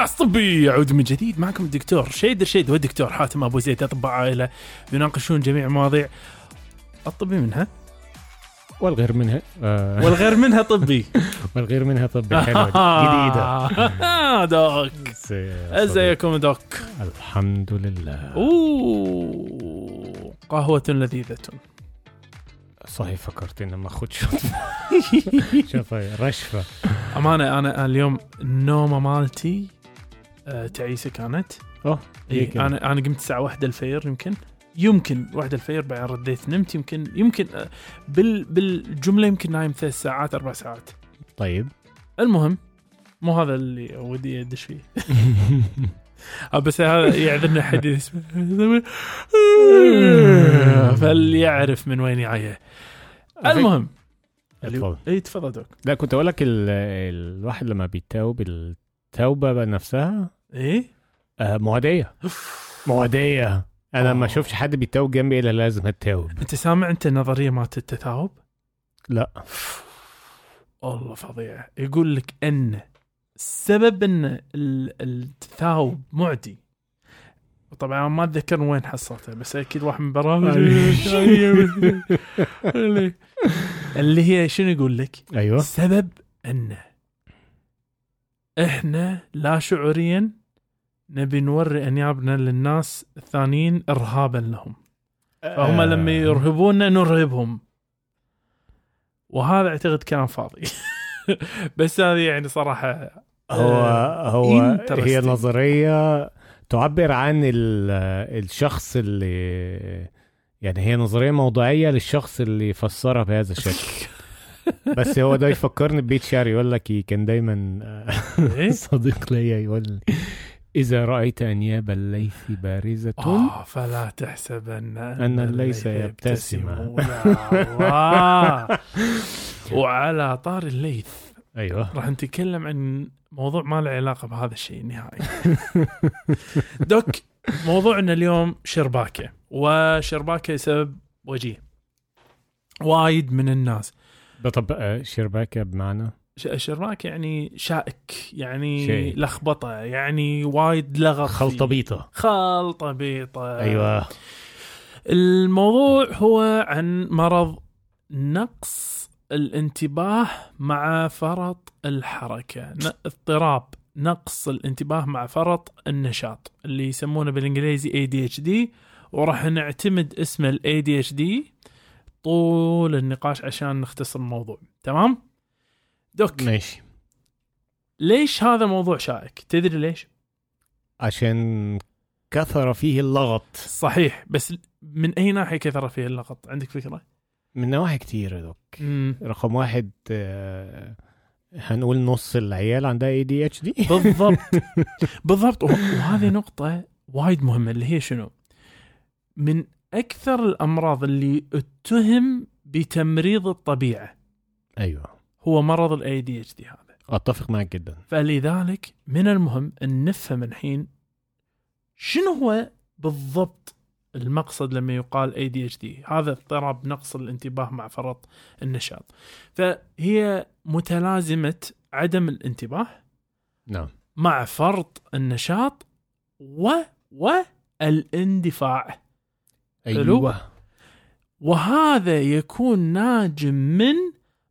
بودكاست طبي. يعود من جديد معكم الدكتور شيد الشيد والدكتور حاتم أبو زيد أطباء عائلة يناقشون جميع مواضيع الطبي منها. والغير منها. آه. والغير منها طبي. والغير منها طبي حلوة جديدة. دوك. ازيك أزيكم دوك. الحمد لله. أوه. قهوة لذيذة. صحيح فكرت اني ما اخذ شوت شوف رشفة. أمانة أنا اليوم النومة مالتي تعيسة كانت. أوه إيه. أنا أنا قمت الساعة واحدة الفير يمكن. يمكن واحدة الفير بعدين رديت نمت. يمكن يمكن آه، بال بالجملة يمكن نايم ثلاث ساعات أربع ساعات. طيب. المهم مو هذا اللي ودي أدش فيه. آه، بس هذا يعذرني حد يسمع فليعرف من وين جاية المهم. تفضل. اي تفضل دوك. لا كنت أقول لك ال... الواحد لما بيتوب التوبة نفسها إيه؟ آه معديه معديه أنا ما آه. اشوفش حد بيتوب جنبي إلا لازم اتوب أنت سامع أنت النظرية مالت التثاؤب؟ لا. والله فظيع. يقول لك إن سبب إن ال- التثاؤب معدي. طبعا ما أتذكر وين حصلته بس أكيد واحد من برامج اللي هي شنو يقول لك؟ أيوه. السبب إن إحنا لا شعوريا نبي نوري أنيابنا للناس الثانيين ارهابا لهم فهم آه. لما يرهبونا نرهبهم آه. وهذا أعتقد كلام فاضي بس هذه يعني صراحة هو آه، هو. هي نظرية تعبر عن ال- الشخص اللي يعني هي نظرية موضوعية للشخص اللي فسرها بهذا الشكل بس هو ده يفكرني ببيت شعر يقول لك كان دايما إيه؟ صديق ليا يقول لي إذا رأيت أنياب الليث بارزة آه فلا تحسبن أن الليث يبتسم. وعلى طار الليث. أيوه. راح نتكلم عن موضوع ما له علاقة بهذا الشيء نهائي. دوك موضوعنا اليوم شرباكة. وشرباكة سبب وجيه. وايد من الناس. طب آه، شرباكة بمعنى؟ ش- شرباكه يعني شائك يعني شيء. لخبطة يعني وايد لغط فيه. خلطبيطه خلطة بيطة. أيوه. الموضوع هو عن مرض نقص الانتباه مع فرط الحركة. ن- اضطراب نقص الانتباه مع فرط النشاط اللي يسمونه بالإنجليزي ADHD وراح نعتمد اسم ال ADHD طول النقاش عشان نختصر الموضوع. تمام؟ دوك. ماشي. ليش هذا موضوع شائك؟ تدري ليش؟ عشان كثر فيه اللغط. صحيح بس من أي ناحية كثر فيه اللغط؟ عندك فكرة؟ من نواحي كتير يا دوك. مم. رقم واحد آه، هنقول نص العيال عندها ADHD بالضبط. بالضبط. وه- وهذه نقطة وايد مهمة اللي هي شنو؟ من أكثر الأمراض اللي اتهم بتمريض الطبيعة. أيوه. هو مرض ال ADHD هذا. أتفق معك جدا. فلذلك من المهم أن نفهم الحين شنو هو بالضبط المقصد لما يقال ADHD هذا اضطراب نقص الانتباه مع فرط النشاط. فهي متلازمة عدم الانتباه نعم. مع فرط النشاط و والاندفاع. أيوه. وهذا يكون ناجم من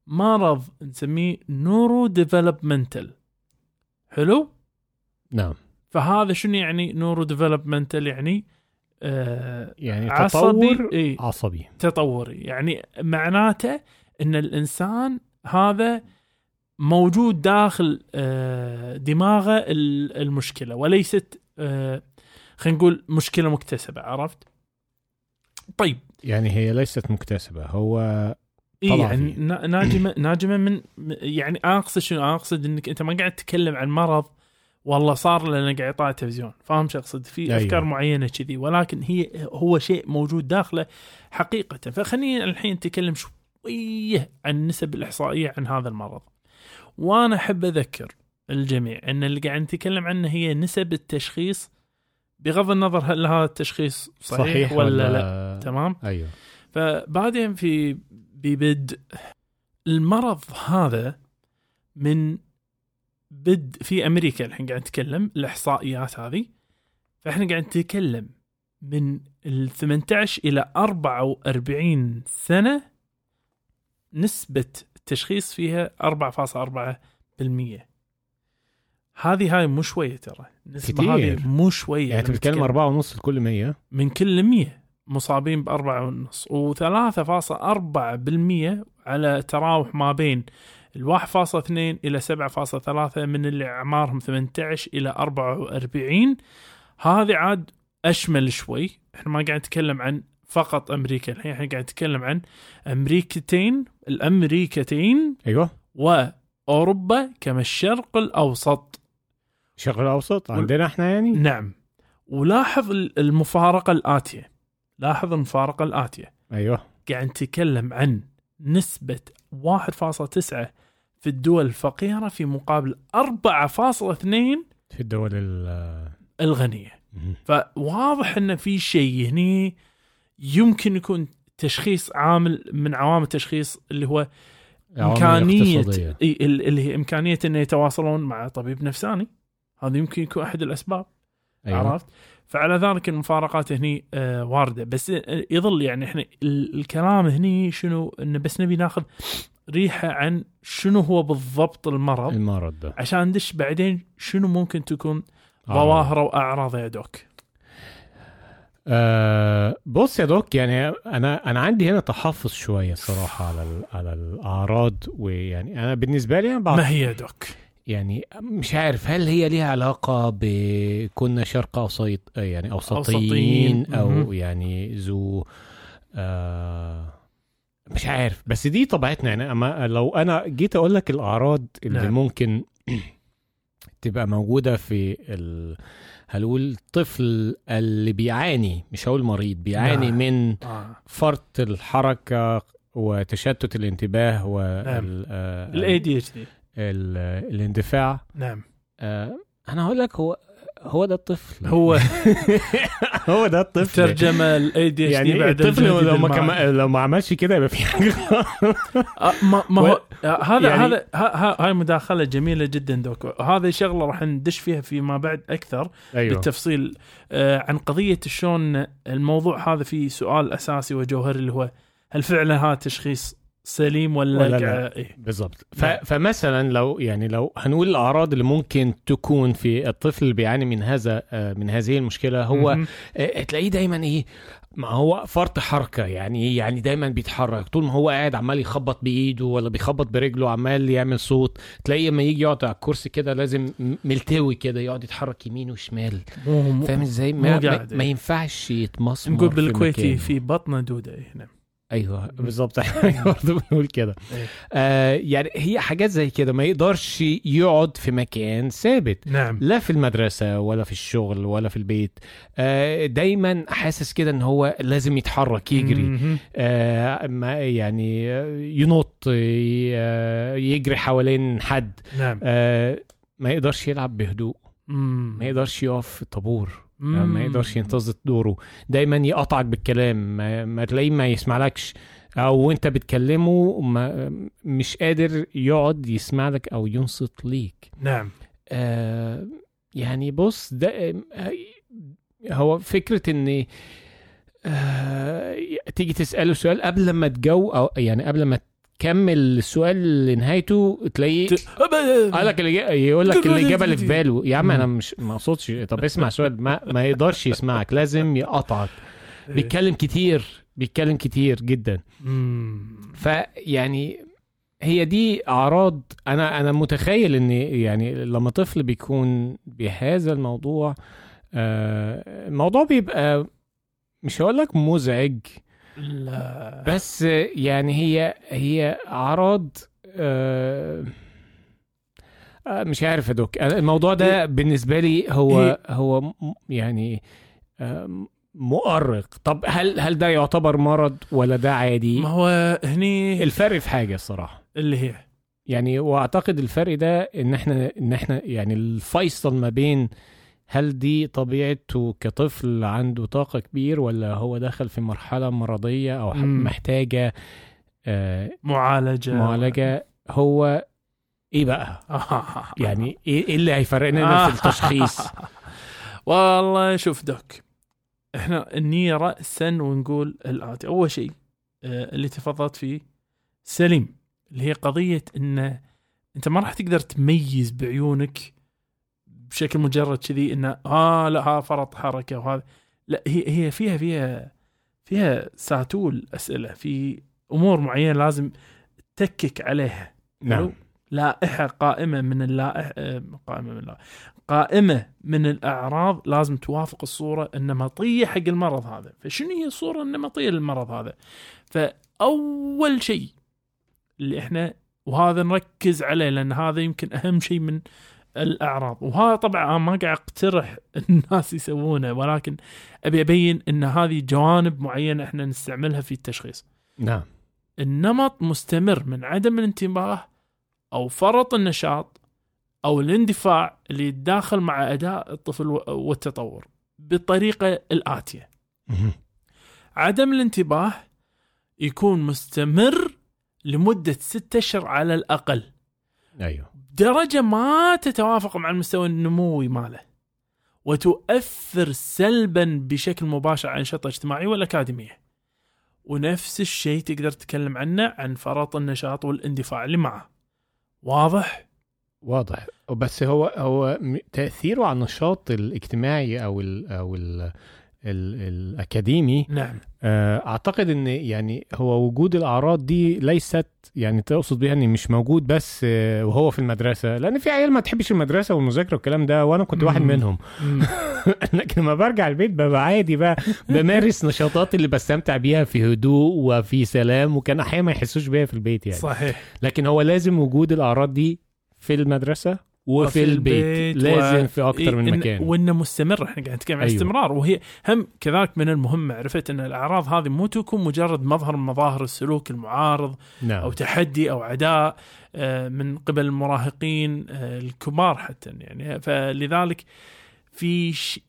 مرض نسميه neurodevelopmental حلو؟ نعم. فهذا شنو يعني neurodevelopmental يعني آه يعني عصبي تطور إيه عصبي. تطوري. يعني معناته إن الإنسان هذا موجود داخل آه، دماغه ال- المشكلة وليست آه، خلينا نقول مشكلة مكتسبة عرفت؟ طيب. يعني هي ليست مكتسبة هو طلع يعني ناجمه ناجمة من يعني أقصد شنو؟ أقصد إنك أنت ما قاعد تتكلم عن مرض والله صار لنا قاعد يطلع التلفزيون. فاهم شو أقصد؟ في أيوة. أفكار معينة كذي. ولكن هي هو شيء موجود داخله حقيقة. فخلينا الحين نتكلم شوية عن النسب الإحصائية عن هذا المرض. وأنا أحب أذكر الجميع إن اللي قاعد نتكلم عنه هي نسب التشخيص. بغض النظر هل هذا التشخيص صحيح, صحيح ولا, لا. تمام؟ أيوه. فبعدين في ببدء المرض هذا من بد في أمريكا الحين قاعد نتكلم الإحصائيات هذه. فإحنا قاعد نتكلم من ال 18 إلى 44 سنة نسبة التشخيص فيها 4.4% هذه هاي مو شوية ترى. النسبة. هذه مو شوية يعني تتكلم. أربعة ونص لكل 100 من كل 100 مصابين بأربعة ونص و3.4% على تراوح ما بين ال 1.2 إلى 7.3 من اللي أعمارهم 18 إلى 44 هذه عاد أشمل شوي. إحنا ما قاعد نتكلم عن فقط أمريكا الحين إحنا قاعد نتكلم عن أمريكتين الأمريكتين أيوه. وأوروبا كما الشرق الأوسط. الشرق الأوسط عندنا إحنا يعني؟ نعم. ولاحظ المفارقة الآتية. لاحظ المفارقة الآتية. أيوه. قاعد نتكلم عن نسبة 1.9 في الدول الفقيرة في مقابل 4.2 في الدول ال الغنية. مهم. فواضح إن في شيء هني يمكن يكون تشخيص عامل من عوامل التشخيص اللي هو إمكانية اللي هي إمكانية إنه يتواصلون مع طبيب نفساني. هذا يمكن يكون أحد الأسباب. أيوة. عرفت؟ فعلى ذلك المفارقات هني آه واردة. بس آه، يظل يعني إحنا ال- الكلام هني شنو؟ إنه بس نبي ناخذ ريحة عن شنو هو بالضبط المرض المرض ده. عشان ندش بعدين شنو ممكن تكون آه. ظواهره وأعراضه يا دوك. آه بص يا دوك يعني أنا أنا عندي هنا تحفظ شوية الصراحه على على الأعراض ويعني أنا بالنسبة لي أنا ما هي يا دوك؟ يعني مش عارف هل هي ليها علاقة بكنا شرق اوسط يعني أوسطيين، أو مهم. يعني ذو آه مش عارف بس دي طبيعتنا يعني أما لو أنا جيت أقول لك الأعراض اللي نعم. ممكن تبقى موجودة في ال... هنقول الطفل اللي بيعاني مش هقول مريض بيعاني نعم. من آه. فرط الحركة وتشتت الانتباه نعم. وال ال ADHD الاندفاع. نعم. آه، أنا هقول لك هو هو ده الطفل. هو. هو ده الطفل. ترجمة ال ADHD يعني بعد الطفل لو ما. كما لو ما عملش كده يبقى في حاجة آه، ما ما هو آه، هذا يعني- هذا ها- ها- هاي مداخلة جميلة جدا دوك. هذه شغلة راح ندش فيها فيما بعد أكثر أيوه. بالتفصيل. آه، عن قضية شلون الموضوع هذا فيه سؤال أساسي وجوهري اللي هو هل فعلا هذا تشخيص سليم ولا, ولا لا؟ إيه؟ بالظبط. فمثلا لو يعني لو هنقول الأعراض اللي ممكن تكون في الطفل اللي بيعاني من هذا آه، من هذه المشكلة هو. آه، تلاقيه دايما إيه ما هو فرط حركة يعني إيه يعني دايما بيتحرك طول ما هو قاعد عمال يخبط بإيده ولا بيخبط برجله عمال يعمل صوت تلاقيه لما يجي يقعد على الكرسي كده لازم ملتوي كده يقعد يتحرك يمين وشمال فاهم إزاي ما, ما. ما ينفعش في بالكويتي. في بطنة دودة إيه، نعم أيوه بالظبط. إحنا برضه بنقول كده. إيه. آه يعني هي حاجات زي كده ما يقدرش يقعد في مكان ثابت. نعم. لا في المدرسة ولا في الشغل ولا في البيت. آه دايما حاسس كده إن هو لازم يتحرك يجري. آه ما يعني آه، ينط آه، يجري حوالين حد. نعم. آه ما يقدرش يلعب بهدوء. ما يقدرش يقف في الطابور ما يقدرش ينتظر دوره. دايما يقطعك بالكلام ما, ما تلاقيه ما يسمعلكش. أو انت بتكلمه ما مش قادر يقعد يسمع لك أو ينصت ليك. نعم. آه يعني بص ده آه، هو فكرة إن آه تيجي تسأله سؤال قبل ما تجاوب أو يعني قبل ما تكمل السؤال لنهايته تلاقيه قال لك اللي يقول لك الإجابة اللي في باله. يا عم أنا مش ما أقصدش. طب اسمع سؤال ما, ما يقدرش يسمعك لازم يقطعك بيتكلم كتير بيتكلم كتير جدا. فيعني هي دي أعراض أنا أنا متخيل إن يعني لما طفل بيكون بهذا الموضوع آه، الموضوع بيبقى مش هقول لك مزعج لا بس يعني هي هي اعراض آه، آه، مش عارف يا دوك. الموضوع ده بالنسبة لي هو هو يعني آه، مؤرق. طب هل هل ده يعتبر مرض ولا ده عادي؟ ما هو هني الفرق في حاجة الصراحة. اللي هي؟ يعني وأعتقد الفرق ده إن إحنا إن إحنا يعني الفيصل ما بين هل دي طبيعته كطفل عنده طاقة كبير ولا هو دخل في مرحلة مرضية مم. محتاجة آه معالجة معالجة هو إيه بقى يعني إيه إيه اللي هيفرقنا آه. في التشخيص والله شوف دوك إحنا النية رأسا ونقول الآتي أول شيء آه، اللي تفضلت فيه سليم اللي هي قضية إن أنت ما راح تقدر تميز بعيونك بشكل مجرد كذي إنه آه لا ها فرط حركة وهذا. لا هي هي فيها فيها فيها ساتول أسئلة. في أمور معينة لازم تتكك عليها. نعم. لائحة قائمة من اللائحة آه، قائمة من اللائحة. قائمة من الأعراض لازم توافق الصورة النمطية حق المرض هذا. فشنو هي الصورة النمطية للمرض هذا؟ فأول شيء اللي إحنا وهذا نركز عليه لأن هذا يمكن أهم شيء من الأعراض وهذا طبعا أنا ما قاعد أقترح الناس يسوونه ولكن أبي أبين أن هذه جوانب معينة إحنا نستعملها في التشخيص. نعم. النمط مستمر من عدم الانتباه أو فرط النشاط أو الاندفاع اللي يتداخل مع أداء الطفل والتطور بالطريقة الآتية. عدم الانتباه يكون مستمر لمدة ستة أشهر على الأقل. أيوه. درجه ما تتوافق مع المستوى النموي ماله. وتؤثر سلبا بشكل مباشر على الانشطه الاجتماعيه والأكاديمية. ونفس الشيء تقدر تتكلم عنه عن فرط النشاط والاندفاع اللي معه. واضح؟ واضح. بس هو هو تأثيره على النشاط الاجتماعي أو ال أو ال الأكاديمي. نعم. آه، أعتقد إن يعني هو وجود الأعراض دي ليست يعني تقصد بيها ان مش موجود بس آه، وهو في المدرسة. لأن في عيال ما تحبش المدرسة والمذاكرة والكلام ده وأنا كنت واحد. منهم. لكن لما برجع البيت ببقى عادي بقى بمارس نشاطات اللي بستمتع بيها في هدوء وفي سلام وكان أحيانا ما يحسوش بيها في البيت يعني. صحيح. لكن هو لازم وجود الأعراض دي في المدرسة؟ وفي البيت, لازم في أكتر من مكان. وإنه مستمر إحنا قاعد نتكلم عن أيوه. استمرار. وهي هم كذلك من المهم معرفة إن الأعراض هذه مو تكون مجرد مظهر من مظاهر السلوك المعارض نعم. أو تحدي أو عداء آه، من قبل المراهقين آه، الكبار حتى يعني. فلذلك في ش...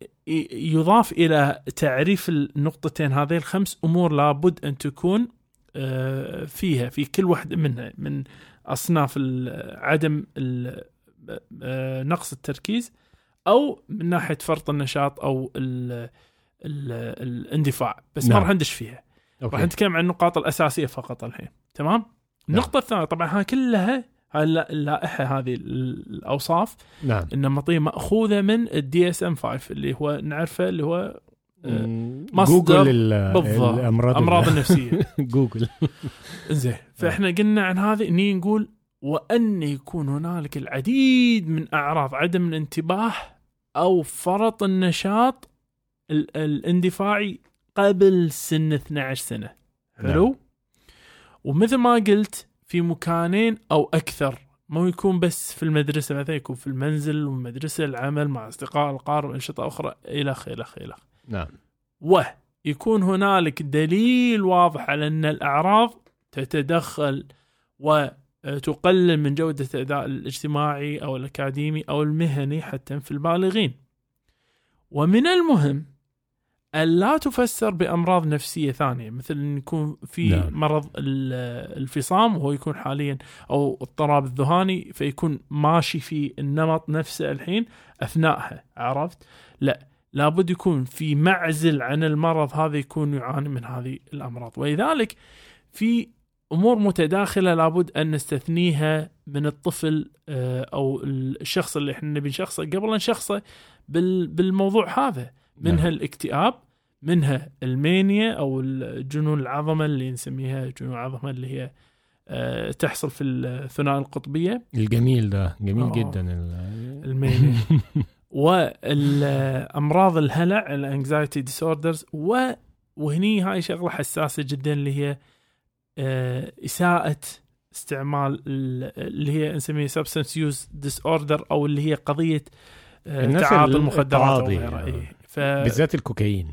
يضاف إلى تعريف النقطتين هذه الخمس أمور لابد أن تكون آه، فيها في كل واحدة منها من أصناف عدم ال- نقص التركيز أو من ناحية فرط النشاط أو ال... ال... الاندفاع. بس ما نعم. راح ندش فيها. راح. نتكلم عن النقاط الأساسية فقط الحين. تمام؟ النقطة الثانية طبعا ها كلها اللائحة هذه ال- الأوصاف نعم. النمطيه مأخوذة من ال DSM 5 اللي هو نعرفه اللي هو آه، جوجل بالضبط. الأمراض أمراض ال- النفسية. جوجل. زين فإحنا قلنا عن هذه اني نقول وأن يكون هنالك العديد من اعراض عدم الانتباه أو فرط النشاط ال- الاندفاعي قبل سن 12 سنة. حلو؟ نعم. ومثل ما قلت في مكانين أو أكثر. مو يكون بس في المدرسة مثلا يكون في المنزل والمدرسة العمل مع أصدقاء القارب وانشطه أخرى الخ الخ الخ نعم. ويكون هنالك دليل واضح على أن الاعراض تتدخل وتقلل من جودة الأداء الاجتماعي أو الأكاديمي أو المهني حتى في البالغين. ومن المهم ألا تفسر بأمراض نفسية ثانية مثل أن يكون في نعم. مرض ال- الفصام وهو يكون حاليا أو اضطراب الذهاني فيكون ماشي في النمط نفسه الحين أثناءها عرفت؟ لا لابد يكون في معزل عن المرض هذا يكون يعاني من هذه الأمراض ولذلك في أمور متداخلة لابد أن نستثنيها من الطفل آه، أو الشخص اللي إحنا نبي نشخصه. قبل نشخصه بال- بالموضوع هذا. منها نعم. الاكتئاب منها المانيا أو الجنون العظمة اللي نسميها جنون العظمه اللي هي آه، تحصل في الثنائي القطبية. الجميل ده. جميل آه. جدا. ال- mania. والأمراض الهلع ال anxiety disorders وهني هاي شغلة حساسة جدا اللي هي إساءة استعمال ال- اللي هي نسميها substance use disorder أو اللي هي قضية آه، تعاطي ال- المخدرات أو التعاطي، غيرها آه. إيه. ف بالذات الكوكايين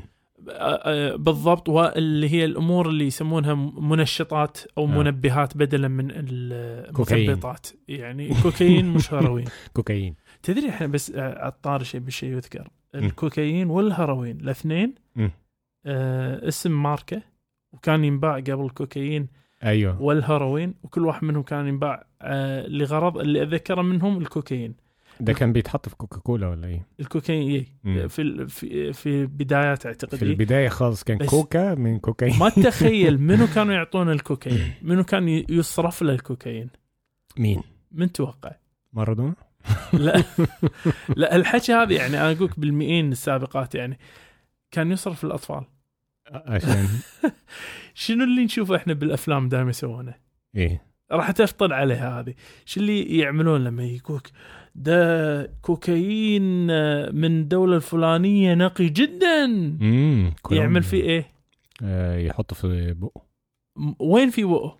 آه، بالضبط واللي هي الأمور اللي يسمونها منشطات أو آه. منبهات بدلا من. المثبطات يعني كوكايين مش هيروين كوكايين تدري إحنا بس آه، الطار شيء بالشيء يذكر الكوكايين والهيروين الأثنين. آه اسم ماركة وكان ينباع قبل الكوكايين أيوه والهيروين وكل واحد منهم كان ينباع آه لغرض اللي أتذكره منهم الكوكايين ده كان بيتحط في كوكاكولا ولا إيه؟ الكوكايين إيه مم. في في في بدايات أعتقد في إيه. البداية خالص كان كوكا من كوكايين ما تتخيل منو كانوا يعطون الكوكايين منو كان يصرف له الكوكايين مين؟ من توقع مارادونا؟ لا لا الحكي هذا يعني أنا أقولك بالمئين السابقات يعني كان يصرف للاطفال عشان. شنو اللي نشوفه إحنا بالأفلام دائما يسوونه؟ إيه؟ راح تفطن عليها هذه. شو اللي يعملون لما يقولك ده كوكايين آه، من الدولة الفلانية نقي جدا. امم يعمل فيه إيه؟ آه يحطه في بقه. وين في بقه؟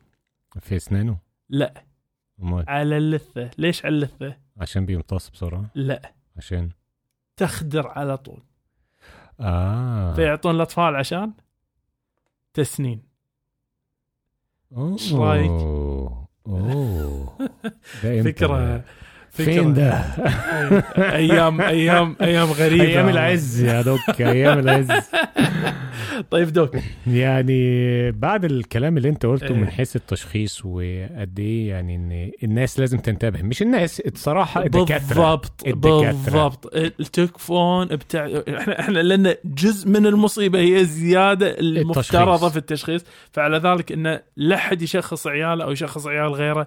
في أسنانه؟ لا. أمال. على اللثة. ليش على اللثة؟ عشان بيمتص بسرعة؟ لا. عشان. تخدر على طول. آه فيعطون الأطفال عشان تسنين أوه. إيش رأيك؟ أوه ده فين ده؟ أيام أيام أيام غريبة أيام العز يا دوك أيام العز طيب دوك يعني بعد الكلام اللي أنت قلته إيه. من حيث التشخيص وقد إيه يعني إن الناس لازم تنتبه مش الناس الصراحة الدكاترة بالضبط. بالضبط التكفون بتاع إحنا إحنا لأن جزء من المصيبة هي الزياده المفترضة. في التشخيص فعلى ذلك انه لا حد يشخص عياله أو يشخص عيال غيره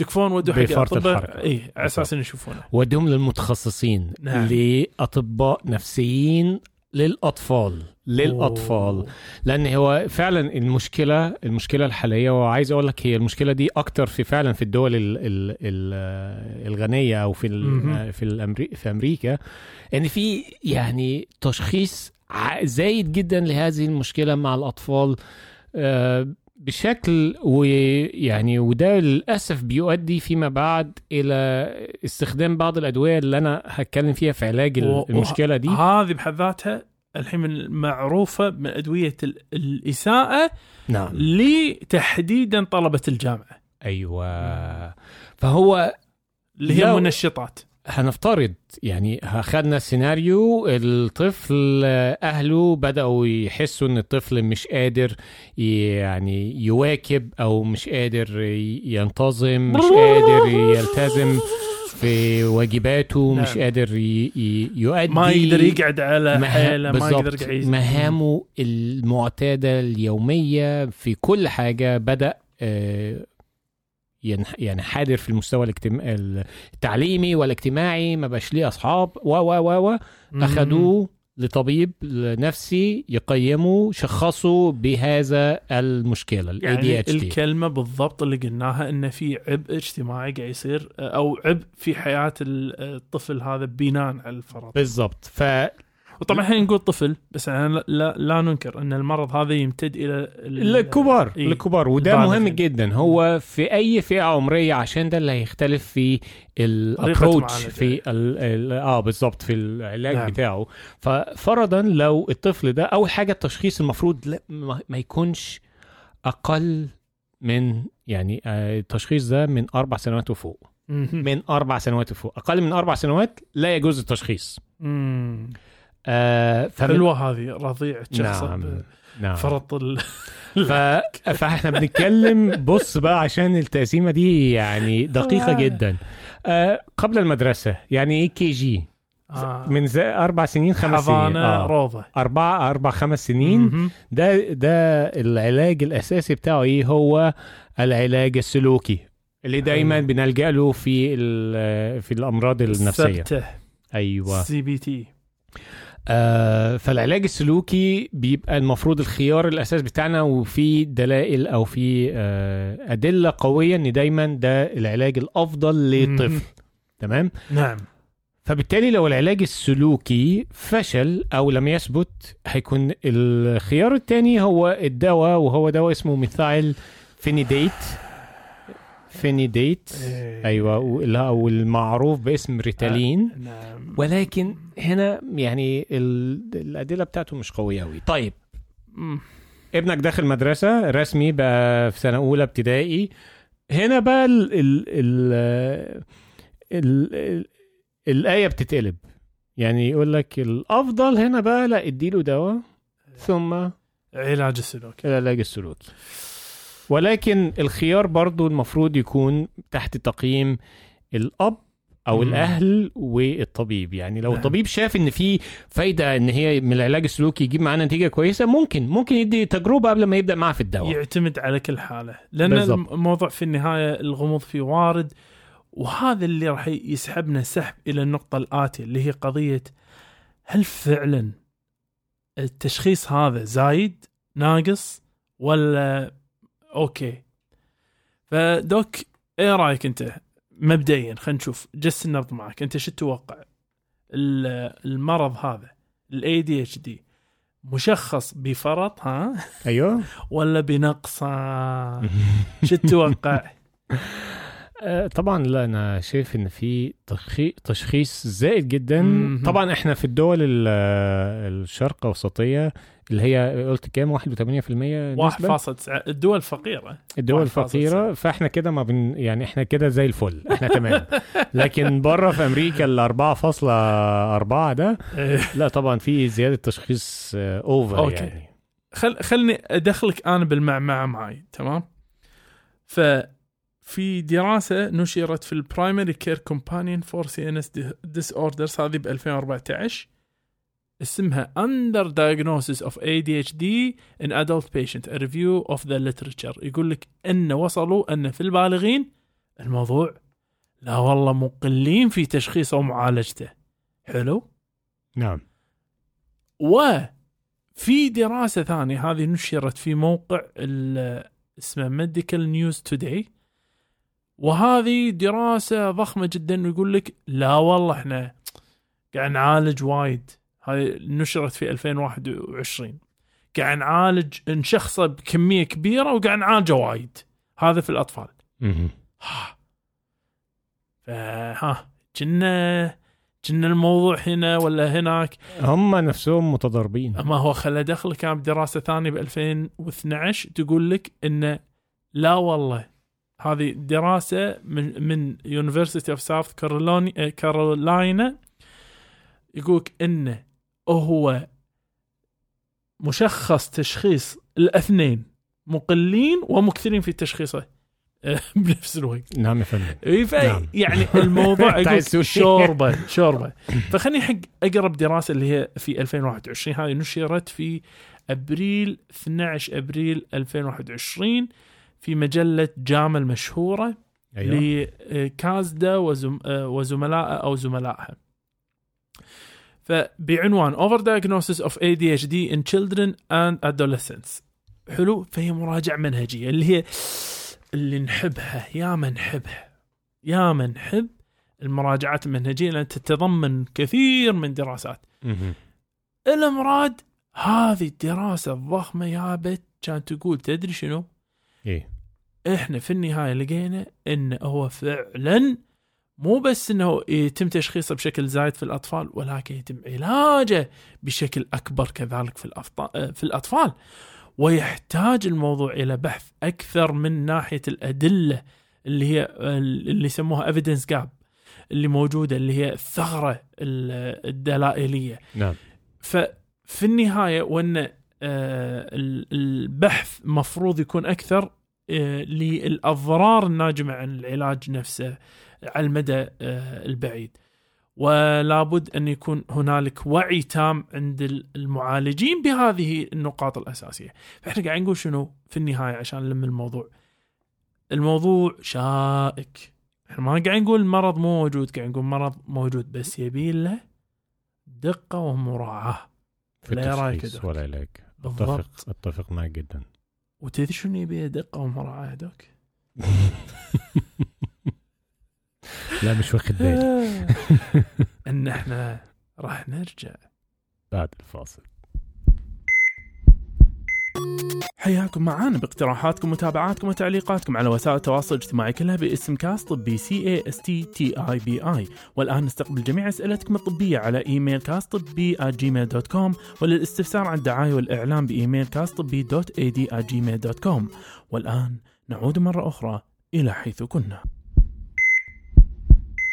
تكفون ودوا حق بفرط أطباء الحركة. اي على أساس إنه يشوفونه وديهم للمتخصصين نعم. لأطباء نفسيين للأطفال للأطفال أوه. لأن هو فعلا المشكلة المشكلة الحالية وعايز أقول لك هي المشكلة دي أكتر في فعلا في الدول ال ال ال الغنية أو في. ال في الأمري في أمريكا ان في يعني تشخيص زايد جدا لهذه المشكلة مع الأطفال آه، بشكل ويعني وده للأسف بيؤدي فيما بعد إلى استخدام بعض الأدوية اللي أنا هتكلم فيها في علاج و- المشكلة دي. هذه بحد ذاتها الحين معروفه من أدوية ال- الإساءة نعم. لتحديدا طلبة الجامعة. أيوه. فهو اللي هي المنشطات هنفترض يعني أخذنا سيناريو الطفل أهله بدأوا يحسوا إن الطفل مش قادر يعني يواكب أو مش قادر ينتظم مش قادر يلتزم في واجباته مش نعم. قادر ي- ي- يؤدي ما يقدر يقعد على مها- حيله ما يقدر. يقعد مهامه المعتادة اليومية في كل حاجة بدأ آه، ين- يعني حادر في المستوى الاجتماع التعليمي والاجتماعي ما بقاش ليه أصحاب و و و و. اخذوه لطبيب نفسي يقيمه شخصوا بهذا المشكلة ال يعني ADHD الكلمة بالضبط اللي قلناها انه في عبء اجتماعي قاعد يصير أو عبء في حياة ال- الطفل هذا بناء على الفرض. بالضبط. ف وطبعا إحنا نقول طفل بس أنا لا, لا, لا ننكر أن المرض هذا يمتد إلى ال- الكبار إيه. الكبار وده مهم يعني. جدا هو في أي فئة عمرية عشان ده اللي هيختلف في الابروتش. في ال آه بالظبط في العلاج نعم. بتاعه ففرضا لو الطفل ده أول حاجة التشخيص المفروض لا ما يكونش أقل من يعني آه، التشخيص ده من أربع سنوات وفوق. من أربع سنوات وفوق أقل من أربع سنوات لا يجوز التشخيص. آه فمن حلوة هذه رضيع شخص نعم نعم. فرط ال... ف... فاحنا بنتكلم بص بقى عشان التقسيمة دي يعني دقيقة آه. جدا. آه قبل المدرسة يعني إيه كي جي؟ آه. من زي أربع سنين خمس سنين. آه. روضة. أربع أربع خمس سنين. مهم. ده ده العلاج الأساسي بتاعه إيه؟ هو العلاج السلوكي اللي دايما. بنلجأ له في في الأمراض النفسية. ال CBT أيوه. CBT آه فالعلاج السلوكي بيبقى المفروض الخيار الأساس بتاعنا وفي دلائل أو في آه أدلة قوية إن دايما ده العلاج الأفضل للطفل. تمام؟ نعم. فبالتالي لو العلاج السلوكي فشل أو لم يثبت هيكون الخيار الثاني هو الدواء وهو دواء اسمه methyl phenidate phenidate. أيوه واللي هو المعروف باسم ريتالين. نعم. ولكن هنا يعني ال- الأدلة بتاعته مش قوية قوي طيب. ابنك داخل مدرسة رسمي بقى في سنة أولى ابتدائي. هنا بقى ال ال ال ال ال الآية بتتقلب. يعني يقول لك الأفضل هنا بقى لا اديله دواء ثم علاج السلوك. العلاج السلوكي ولكن الخيار برضو المفروض يكون تحت تقييم الأب أو مم. الأهل والطبيب يعني لو نعم. الطبيب شاف إن في فايدة إن هي من العلاج السلوكي يجيب معانا نتيجة كويسة ممكن ممكن يدي تجربة قبل ما يبدأ معاه في الدواء يعتمد على كل حاله لأن بالضبط. الموضوع في النهاية الغموض فيه وارد وهذا اللي راح يسحبنا سحب إلى النقطة الآتية اللي هي قضية هل فعلا التشخيص هذا زايد ناقص ولا أوكي فدوك إيه رأيك أنت مبدئيا خلينا نشوف. جس النبض معك. أنت شو تتوقع؟ ال- المرض هذا ال ADHD مشخص بفرط ها؟ أيوه. ولا بنقصة؟ شو تتوقع؟ آه، طبعا لا أنا شايف إن في تشخي- تشخيص زائد جدا. طبعا إحنا في الدول ال- الشرق الاوسطيه اللي هي قلت كام 1.8% نسبة؟ 1.9 الدول الفقيره الدول 1.9. الفقيره فاحنا كده ما بن يعني إحنا كده زي الفل إحنا تمام لكن بره في أمريكا ال 4.4 ده إيه. لا طبعا في زيادة تشخيص آه، over أوكي. يعني خل خلني أدخلك أنا بالمعمعة معي تمام ففي دراسة نشرت في ال Primary Care Companion for CNS Disorders هذه ب 2014 اسمها Under Diagnosis of ADHD in Adult Patient A Review of the Literature. يقول لك إن وصلوا إن في البالغين الموضوع لا والله مقلين في تشخيصه ومعالجته. حلو؟ نعم. وفي دراسة ثانية هذه نشرت في موقع اسمه Medical News Today وهذه دراسة ضخمة جدا ويقول لك لا والله إحنا قاعد نعالج وايد. هذه نشرت في 2021 قاعد نعالج نشخصه بكمية كبيرة وقاعد نعالجه وايد. هذا في الأطفال. مهم. ها. فها كنا كنا الموضوع هنا ولا هناك؟ هم نفسهم متضاربين. ما هو خلى دخل كان بدراسة ثانية ب 2012 تقول لك انه لا والله هذه دراسة من من University of South Carolina يقولك انه هو مشخص تشخيص الاثنين مقلين ومكثرين في تشخيصه بنفس الوقت. نعم يا فندم. إي ف- نعم. يعني الموضوع. شوربة شوربة. فخليني حق أقرب دراسة اللي هي في 2021 هذه نشرت في أبريل 12 أبريل 2021 في مجلة جاما المشهورة أيوه. لكازدا وزم آه، وزملائها أو زملائها. فبعنوان Over Diagnosis of ADHD in Children and Adolescents. حلو؟ فهي مراجعة منهجية اللي هي اللي نحبها يا من نحبها يا من نحب المراجعات المنهجية لأن تتضمن كثير من دراسات. مهم. الامراد هذه الدراسة الضخمة يا بت كانت تقول تدري شنو؟ إيه. إحنا في النهاية لقينا انه هو فعلا مو بس إنه يتم تشخيصه بشكل زايد في الأطفال ولكن يتم علاجه بشكل أكبر كذلك في في الأطفال. ويحتاج الموضوع إلى بحث أكثر من ناحية الأدلة اللي هي اللي يسموها evidence جاب اللي موجودة اللي هي الثغرة ال- الدلائلية. نعم. ففي النهاية وإن آه، ال- البحث مفروض يكون أكثر آه، للأضرار الناجمة عن العلاج نفسه. على المدى آه، البعيد. ولابد أن يكون هنالك وعي تام عند ال- المعالجين بهذه النقاط الأساسية. فإحنا قاعد نقول شنو في النهاية عشان نلم الموضوع. الموضوع شائك. إحنا ما قاعد نقول المرض مو موجود قاعد نقول مرض موجود بس يبي له دقة ومراعاة. في لا دوك. والعلاج بالضبط. أتفق أتفق معك جدا. وتدري شنو يبي له دقة ومراعاة دوك؟ لا مش واخد بالي. إن إحنا راح نرجع. بعد الفاصل. حياكم معانا باقتراحاتكم ومتابعاتكم وتعليقاتكم على وسائل التواصل الاجتماعي كلها باسم كاست طبي C A S T T E B I والآن نستقبل جميع أسئلتكم الطبية على إيميل كاست طبي Gmail dot com وللاستفسار عن الدعاية والاعلان بإيميل كاست طبي dot ad Gmail dot com والآن نعود مرة أخرى إلى حيث كنا.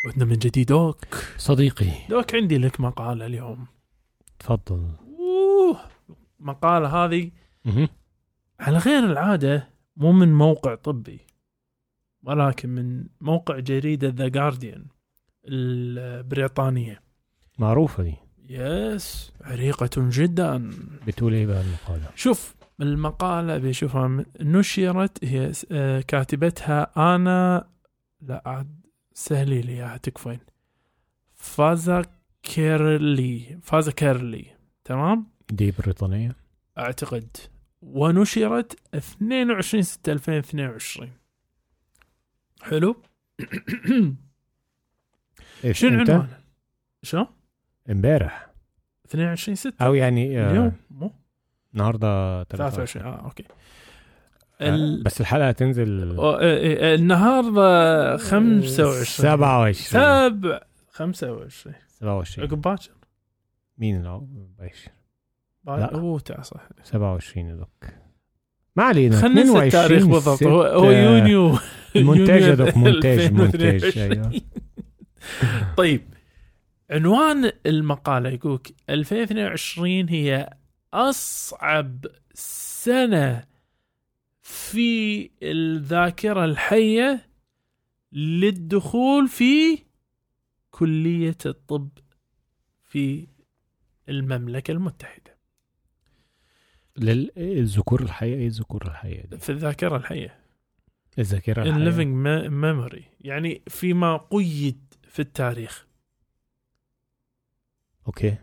عدنا من جديد. Doc. صديقي. Doc عندي لك مقالة اليوم. تفضل. أوه. مقالة هذه مهم. على غير العادة مو من موقع طبي ولكن من موقع جريدة ذا جارديان البريطانية. معروفة دي يس. عريقة جدا. بتقول إيه بقى المقالة؟ شوف المقالة بشوفها نشرت هي آه، كاتبتها أنا لا عاد سهلي لي اياها تكفين فازا كيرلي فازا كيرلي تمام؟ دي بريطانية. أعتقد. ونشرت 22 6 2022 حلو؟ إيش شنو إمتى؟ عنوانه؟ شو؟ امبارح. 22 6 أو يعني آه، اليوم؟ مو؟ النهارده 23 آه أوكي. ال... ال... بس الحلقة هتنزل أو- آه، آه، النهارده 25 27 سبع 25 27 عقب باكر. مين اللي بايش؟ با- لا. تعال صح 27 دوك. ما علينا. خلينا ننسى 22 التاريخ بالضبط. هو, هو. يونيو المونتاج دوك مونتاج 2022. مونتاج. أيوه. طيب. عنوان المقالة يقولك 2022 هي أصعب سنة في الذاكرة الحية للدخول في كلية الطب في المملكة المتحدة. للذكور الحية؟ إيه الذكور الحية دي؟ في الذاكرة الحية. الحية. living me- memory. يعني فيما قيد في التاريخ. أوكي.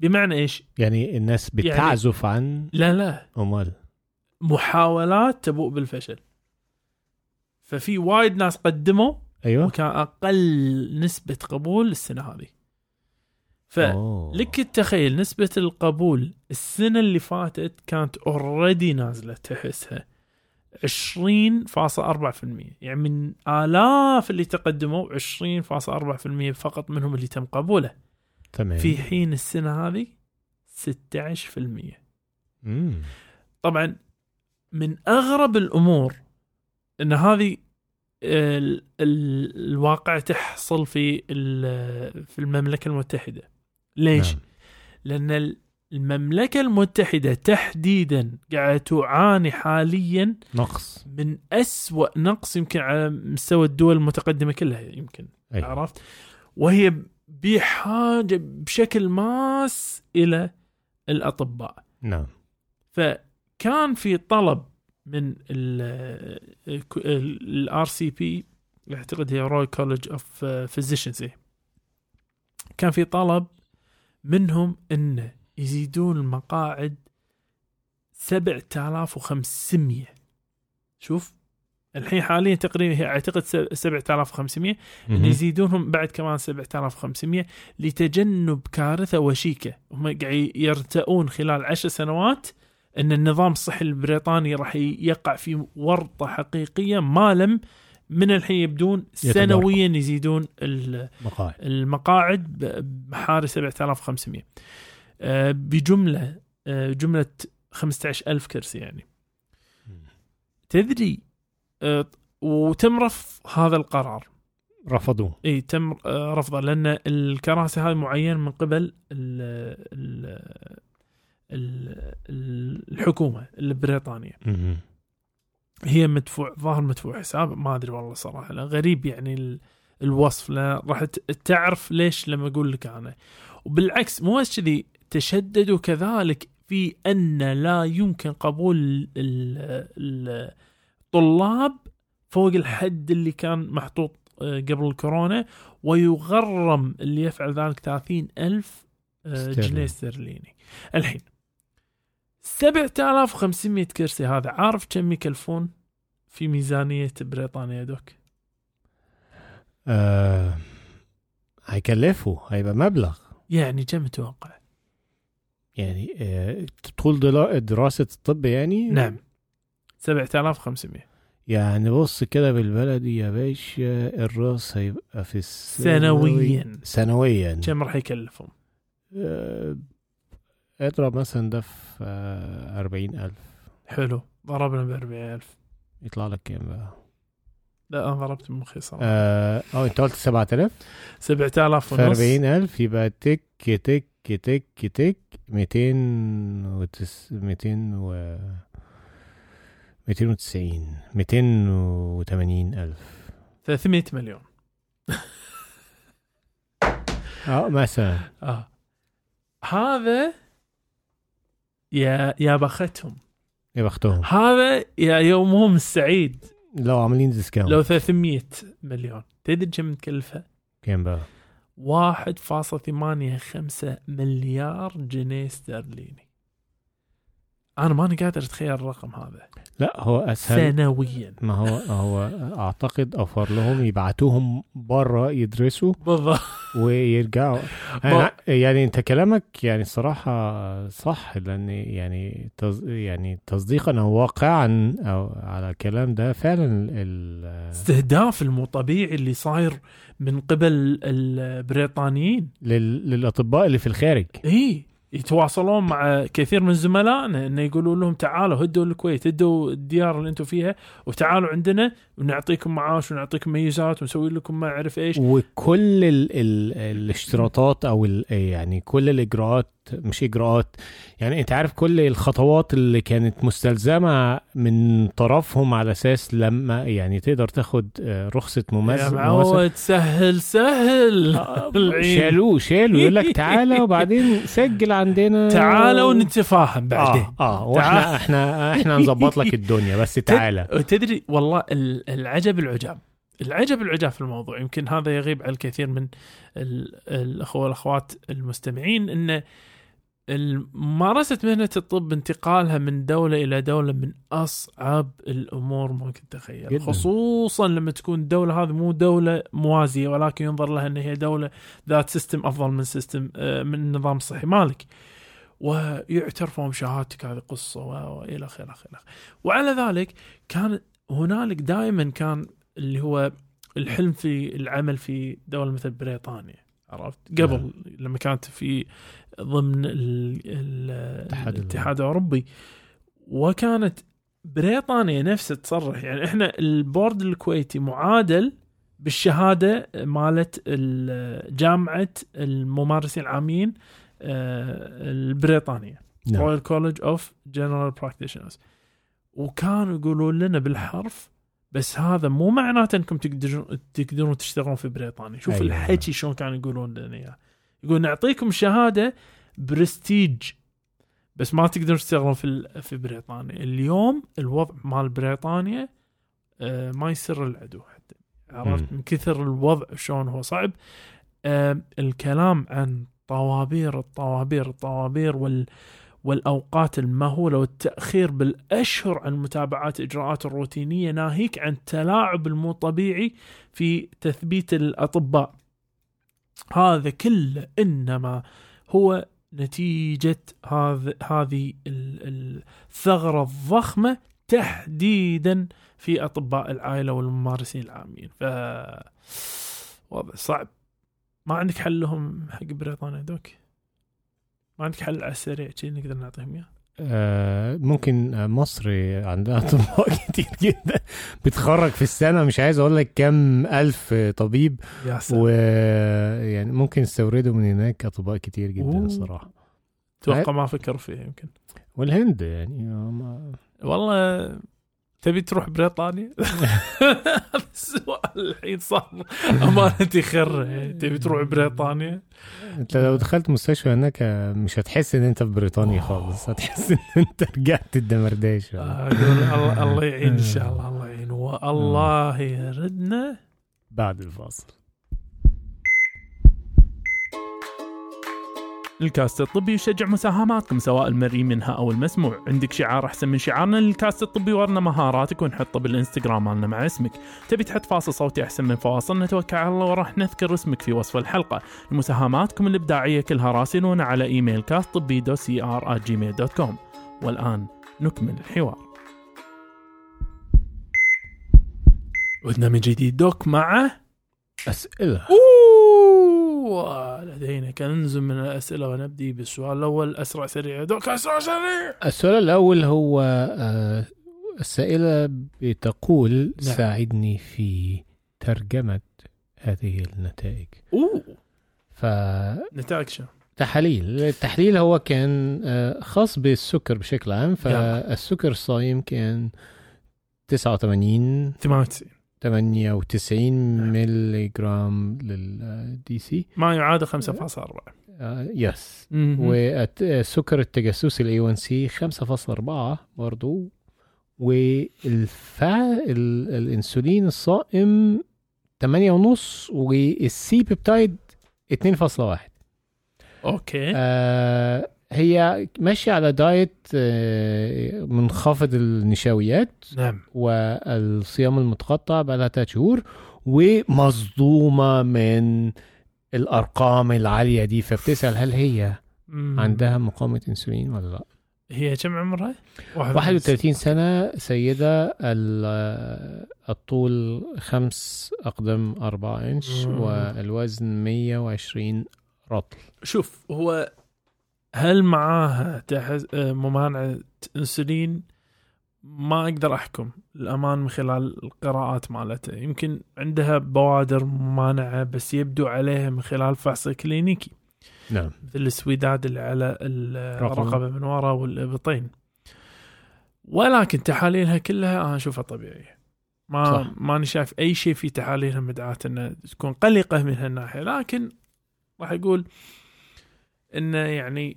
بمعنى إيش؟ يعني الناس يعني- بتعزف عن لا لا. امال محاولات تبوء بالفشل. ففي وايد ناس قدموا أيوه. وكان أقل نسبة قبول السنة هذه. فلك تتخيل نسبة القبول السنة اللي فاتت كانت اوريدي نازلة تحسها 20.4% يعني من آلاف اللي تقدموا 20.4% فقط منهم اللي تم قبوله. تمام. في حين السنة هذه 16% مم. طبعا من أغرب الأمور إن هذه ال ال الواقع تحصل في ال- في المملكة المتحدة ليش؟ نعم. لأن المملكة المتحدة تحديدا قاعدة تعاني حاليا نقص من أسوأ نقص يمكن على مستوى الدول المتقدمة كلها يمكن أيوة. عرفت؟ وهي بحاجة بشكل ماس إلى الأطباء نعم فكان في طلب من ال RCP أعتقد هي Royal College of Physicians كان في طلب منهم إن يزيدون المقاعد 7500 شوف الحين حاليا تقريبا هي أعتقد 7500 إن. يزيدونهم بعد كمان 7500 لتجنب كارثة وشيكة. هم قاعد يرتؤون خلال عشر سنوات إن النظام الصحي البريطاني راح يقع في ورطة حقيقية ما لم من الحين يبدون. سنويا يزيدون ال- مقاعد المقاعد بحوالي 7500 آه، بجملة آه، جملة 15000 كرسي يعني. تدري آه، وتم رفض هذا القرار. رفضوه. إي تم رفضه لأن الكراسي هذه معينة من قبل ال- الحكومة البريطانية. هي مدفوع ظاهر مدفوع حساب ما أدري والله صراحة لا غريب يعني ال- الوصف لا راح تعرف ليش لما أقول لك أنا وبالعكس مو بس كذي تشددوا كذلك في أن لا يمكن قبول ال- ال- الطلاب فوق الحد اللي كان محطوط آه، قبل الكورونا ويغرم اللي يفعل ذلك 30 ألف آه،. جنيه استرليني الحين 7500 كرسي. هذا عارف كم يكلفون في ميزانية بريطانيا دوك؟ آه هيكلفوا هيبقى مبلغ. يعني كم تتوقع يعني آه طول دراسة الطب يعني؟ نعم. 7500 يعني بص كده بالبلدي يا باشا الرأس هيبقى في السنوي- سنويا. سنويا. كم راح يكلفهم؟ آه، اضرب مثلا ده في آه، أربعين ألف. حلو. ضربنا ب 40000 يطلع لك كام بقى؟ لا أنا ضربت مخي صراحة. آه آه، أنت قلت 7000 7000 في ونص. 40000 يبقى تك تك تك تك 200 وتس 200 و 290 280 ألف. 300 مليون. آه مثلا. آه. هذا يا يا بختهم. يا بختهم. هذا يا يومهم السعيد لو عاملين ديسكاونت لو 300 مليون. تدري كم تكلفه؟ كام بقى؟ 1.85 مليار جنيه استرليني أنا ماني قادر أتخيل الرقم هذا. لا هو أسهل. سنويا. ما هو هو أعتقد أوفر لهم يبعتوهم بره يدرسوا بالضبط. ويرجعوا يعني, يعني أنت كلامك يعني الصراحه صح لأن يعني تص... يعني تصديقا أو واقعا أو على الكلام ده فعلا. استهداف المو طبيعي اللي صاير من قبل البريطانيين. لل... للأطباء اللي في الخارج. اي يتواصلون مع كثير من زملائنا انه يقولون لهم تعالوا هدوا الكويت هدوا الديار اللي أنتم فيها وتعالوا عندنا ونعطيكم معاش ونعطيكم ميزات ونسوي لكم ما أعرف إيش. وكل ال ال الاشتراطات أو يعني كل الإجراءات مش إجراءات. يعني أنت عارف كل الخطوات اللي كانت مستلزمة من طرفهم على أساس لما يعني تقدر تاخد رخصة ممارسه يا معود سهل سهل. شالوه شالوه. يقول لك تعالى وبعدين سجل عندنا. تعالى ونتفاهم بعدين. آه, آه وإحنا إحنا إحنا نظبط لك الدنيا بس تعالى. تدري والله العجب العجاب. العجب العجاب في الموضوع يمكن هذا يغيب على الكثير من الأخوة والأخوات المستمعين إنه ممارسة مهنة الطب انتقالها من دولة إلى دولة من أصعب الأمور ممكن تتخيل. خصوصا لما تكون الدولة هذه مو دولة موازية ولكن ينظر لها أن هي دولة ذات system أفضل من system من النظام الصحي مالك. ويعترفون بشهادتك هذه قصة وإلى آخره إلى وعلى ذلك كان هنالك دائما كان اللي هو الحلم في العمل في دولة مثل بريطانيا عرفت؟ قبل نعم. لما كانت في ضمن الاتحاد الأوروبي. وكانت بريطانيا نفسها تصرح. يعني إحنا البورد الكويتي معادل بالشهادة مالت جامعة الممارسين العامين البريطانية. Royal College of General Practitioners وكانوا يقولون لنا بالحرف بس هذا مو معناته إنكم تقدرون تقدرون تشتغلون في بريطانيا. شوف أيوة. الحكي شلون كانوا يقولون لنا إياه. يقول نعطيكم شهادة برستيج. بس ما تقدرون تشتغلون في في بريطانيا. اليوم الوضع مال بريطانيا آه، ما يسر العدو حتى. عرفت؟ من كثر الوضع شلون هو صعب. الكلام عن طوابير الطوابير الطوابير وال والأوقات المهولة والتأخير بالأشهر عن متابعة الإجراءات الروتينية ناهيك عن التلاعب المو طبيعي في تثبيت الأطباء. هذا كله إنما هو نتيجة هذا هذه الثغرة الضخمة تحديدا في أطباء العائلة والممارسين العامين. ف وضع صعب. ما عندك حل لهم حق بريطانيا دوك؟ ما عندك حل على السريع شيء نقدر نعطيهم إياه؟ ممكن مصر عندها أطباء كتير جدا بتخرج في السنة. مش عايز أقول لك كم ألف طبيب يا سلام. ويعني ممكن يستوردوا من هناك أطباء كتير جدا أوه. الصراحة. أتوقع ما فكروا فيها يمكن. والهند يعني ما... والله تبي تروح بريطانيا؟ السؤال الحين صار امانتي خر تبي تروح بريطانيا؟ أنت لو دخلت مستشفى هناك مش هتحس إن أنت في بريطانيا خالص. هتحس إن أنت رجعت الدمرداش الله يعين إن شاء الله الله يعين. والله يردنا. بعد الفاصل. الكاست الطبي يشجع مساهماتكم سواء المرئي منها أو المسموع. عندك شعار أحسن من شعارنا للكاست الطبي ورنا مهاراتك ونحطه بالإنستغرام مالنا مع اسمك. تبي تحط فاصل صوتي أحسن من فواصل؟ نتوكل على الله وراح نذكر اسمك في وصف الحلقة. مساهماتكم الإبداعية كلها راسلونا على إيميل كاست طبي دو سي ار Gmail dot com والآن نكمل الحوار. عدنا من جديد Doc مع أسئلة. أوه. ولدينا. كنز من الأسئلة ونبدي بالسؤال الأول أسرع سريع. Doc أسرع سريع! السؤال الأول هو آه، السائلة بتقول نعم. ساعدني في ترجمة هذه النتائج. أوه! ف نتائج شو؟ تحاليل التحليل هو كان آه، خاص بالسكر بشكل عام. فالسكر الصايم كان 89 98 98 ملي جرام لل DC ما يعادل 5.4 آه، yes. والسكر التجسسي ال A 1 C 5.4 برضو. والفا ال- الإنسولين الصائم 8 ونص وال C-peptide 2.1 okay. آه هي ماشية على دايت آه منخفض النشويات نعم والصيام المتقطع بقى لها شهور ومصدومة من الأرقام العالية دي فبتسأل هل هي. عندها مقاومة أنسولين ولا لا هي كم عمرها؟ 31 سنة سيدة ال- الطول خمس أقدام أربعة إنش مم. والوزن 120 رطل شوف هو هل معاها تحز... آه، ممانعة انسولين؟ ما أقدر أحكم الأمان من خلال القراءات مالتها. يمكن عندها بوادر ممانعة بس يبدو عليها من خلال فحص كلينيكي. نعم. مثل السويداد اللي على رقم. الرقبة من ورا والإبطين. ولكن تحاليلها كلها أنا أشوفها طبيعية. ما صح. ماني شايف أي شيء في تحاليلها مدعاة إنها تكون قلقة من هالناحية. لكن راح أقول إنه يعني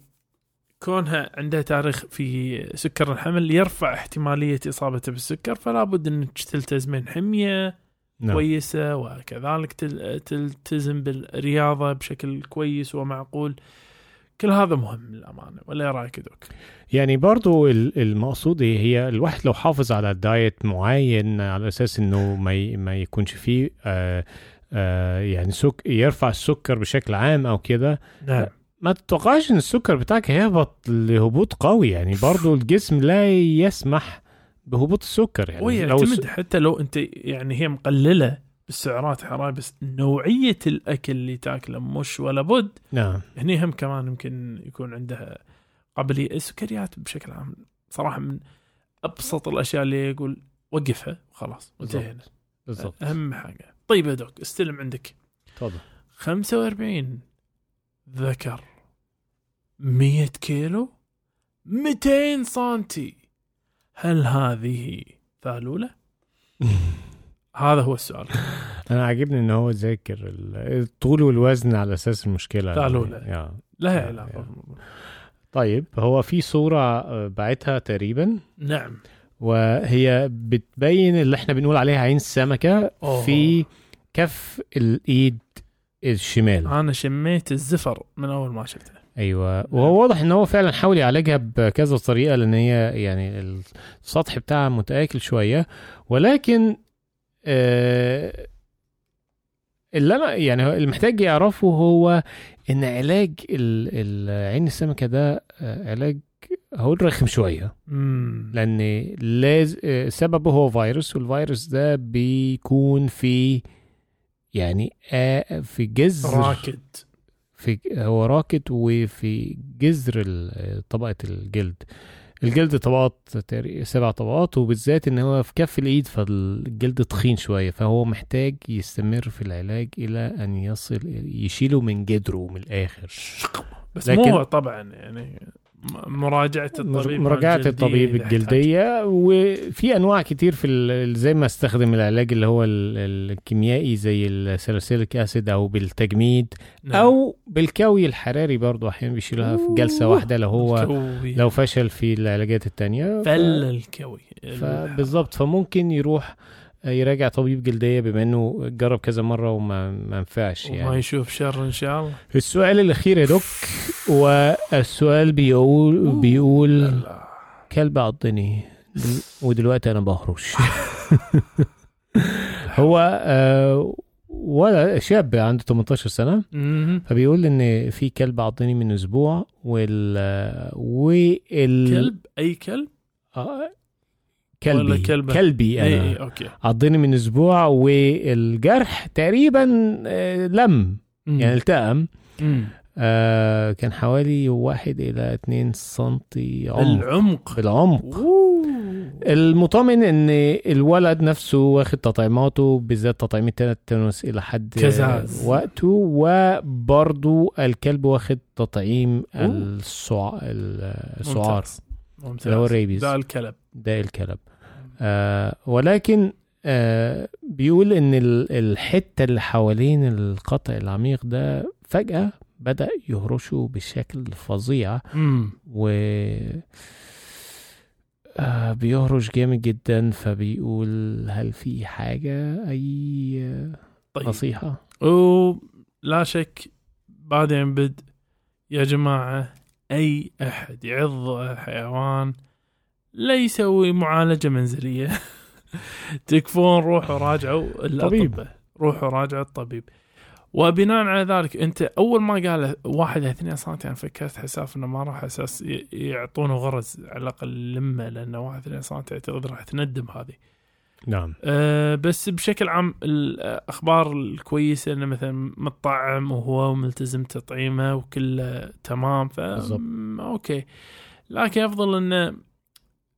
كونها عندها تاريخ في سكر الحمل يرفع احتمالية اصابتها بالسكر فلا بد إنك تلتزمين حمية نعم كويسة وكذلك تل- تلتزم بالرياضة بشكل كويس ومعقول كل هذا مهم للأمانة ولا رأيك دوك؟ يعني برضو ال- المقصود؟ هي الواحد لو حافظ على دايت معين على أساس إنه ما ما يكونش فيه آه آه يعني سك يرفع السكر بشكل عام أو كده نعم ما تتوقعش إن السكر بتاعك هيهبط لهبوط قوي يعني؟ برضو الجسم لا يسمح بهبوط السكر يعني. لو ويعتمد حتى لو أنت يعني هي مقللة بالسعرات الحرارية بس نوعية الأكل اللي تاكله مش ولا بد. نعم. هني هم كمان يمكن يكون عندها قابلية السكريات بشكل عام. صراحة من أبسط الأشياء اللي يقول وقفها وخلاص انتهينا بالضبط. أهم حاجة. طيب يا دوك استلم عندك. تفضل. 45 ذكر. 100 كيلو 200 سنتي هل هذه ثالولة؟ هذا هو السؤال أنا عاجبني إن هو ذاكر ال- الطول والوزن على أساس المشكلة له. يا. لها. بالموضوع. طيب هو في صورة آه، بعتها تقريبا نعم وهي بتبين اللي إحنا بنقول عليها عين السمكة أوه. في كف الإيد الشمال أنا شميت الزفر من أول ما شفته أيوه. وهو واضح إن هو فعلا حاول يعالجها بكذا طريقة لأن هي يعني السطح بتاعها متآكل شوية. ولكن آه اللي أنا يعني هو اللي محتاج يعرفه هو إن علاج عين السمكة ده آه، علاج هو رخم شوية. مم. لأن لاز آه، سببه هو فيروس والفيروس ده بيكون في يعني آه، في جذر راكد في هو راكد وفي جذر طبقة الجلد. الجلد طبقات سبع طبقات وبالذات إن هو في كف الإيد فالجلد تخين شوية فهو محتاج يستمر في العلاج إلى أن يصل يشيله من جذره من الآخر. بس مو طبعا يعني م- مراجعة الطبيب مراجعة الجلدية الطبيب. الجلدية وفي أنواع كتير في زي ما استخدم العلاج اللي هو ال- الكيميائي زي الساليسيليك أسيد أو بالتجميد نعم. أو بالكوي الحراري برضو أحيانا بيشيلها في جلسة واحدة لو هو الكوي. لو فشل في العلاجات التانية فل الكوي فبالظبط فممكن يروح يراجع طبيب جلدية بما إنه جرب كذا مرة وما ما نفعش وما يعني يشوف شر إن شاء الله. السؤال الأخير يا دوك والسؤال بيقول بيقول. كلب عضني. ودلوقتي أنا بهرش. هو آه، ولا شاب عنده 18 سنة. مهم. فبيقول إن في كلب عضني من أسبوع وال وال كلب؟ أي كلب؟ آه، كلبي ولا كلبة؟ كلبي أنا اي okay عضني من أسبوع والجرح تقريبا آه، لم مم. يعني التئم مم. آه كان حوالي واحد إلى اتنين سنتي عمق العمق بالعمق أوه. المطمئن إن الولد نفسه واخد تطعيماته بالذات تطعيم التتنس اللي هو الكزاز. وقته وبرضو الكلب واخد تطعيم. السع... السعار ممتاز. ممتاز اللي هو الريبيز ده الكلب ده الكلب ولكن آه بيقول إن ال- الحتة اللي حوالين القطع العميق ده فجأة بدأ يهرشوا بشكل فظيع و آه بيهرش جامد جدا فبيقول هل في حاجة؟ أي طيب. نصيحة؟ ولا شك بعدين بد يا جماعة أي أحد يعض حيوان لا يسوي معالجة منزلية. تكفون روحوا راجعوا الأطباء. روحوا راجعوا الطبيب. وبناء على ذلك أنت أول ما قال واحد اثنين سم يعني فكرت حساف إنه ما راح أساس يعطونه غرز على الأقل لمه لأنه واحد اثنين سم اعتقد راح تندم هذه. نعم. أه بس بشكل عام الأخبار الكويسة إنه مثلا مطعم وهو ملتزم تطعيمه وكله تمام ف أوكي. لكن أفضل إنه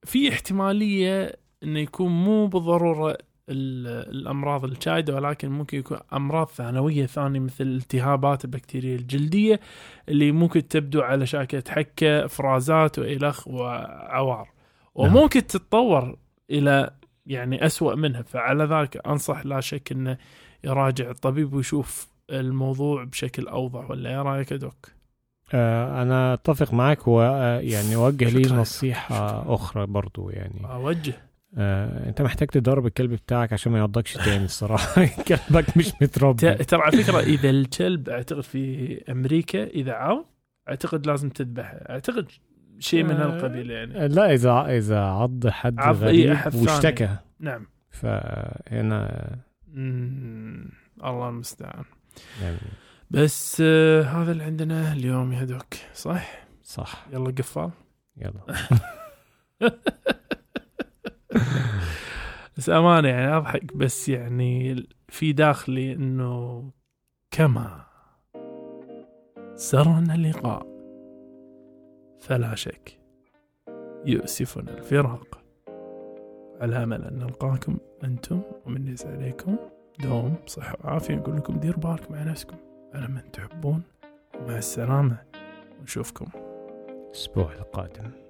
في احتمالية إنه يكون مو بالضرورة ال- الأمراض الشائده ولكن ممكن يكون أمراض ثانوية ثانية مثل التهابات البكتيرية الجلدية اللي ممكن تبدو على شكل حكة افرازات وإلخ وعوار نعم. وممكن تتطور إلى يعني أسوأ منها فعلى ذلك أنصح لا شك أنه يراجع الطبيب ويشوف الموضوع بشكل أوضح ولا رأيك يا دوك؟ آه أنا أتفق معك ويعني اوجه لي شكراً. نصيحة أخرى برضو يعني. أوجه. آه، أنت محتاج تدرب الكلب بتاعك عشان ما يعضكش تاني الصراحة. كلبك مش متربي. ترى على فكرة إذا الكلب أعتقد في أمريكا إذا عض أعتقد لازم تذبحه أعتقد شيء من آه، هالقبيل يعني. لا إذا إذا عض حد عض أي غريب. واشتكى. نعم. فهنا مم. الله المستعان. يعني بس آه هذا اللي عندنا اليوم يا دوك. صح؟ صح. يلا قفال. يلا. بس أمانة يعني أضحك بس يعني في داخلي إنه كما سرنا اللقاء فلا شك يؤسفنا الفراق على أمل أن نلقاكم أنتم ومن عليكم دوم صحة وعافية نقول لكم دير بالك مع نفسكم. على من تحبون مع السلامة ونشوفكم. الأسبوع القادم.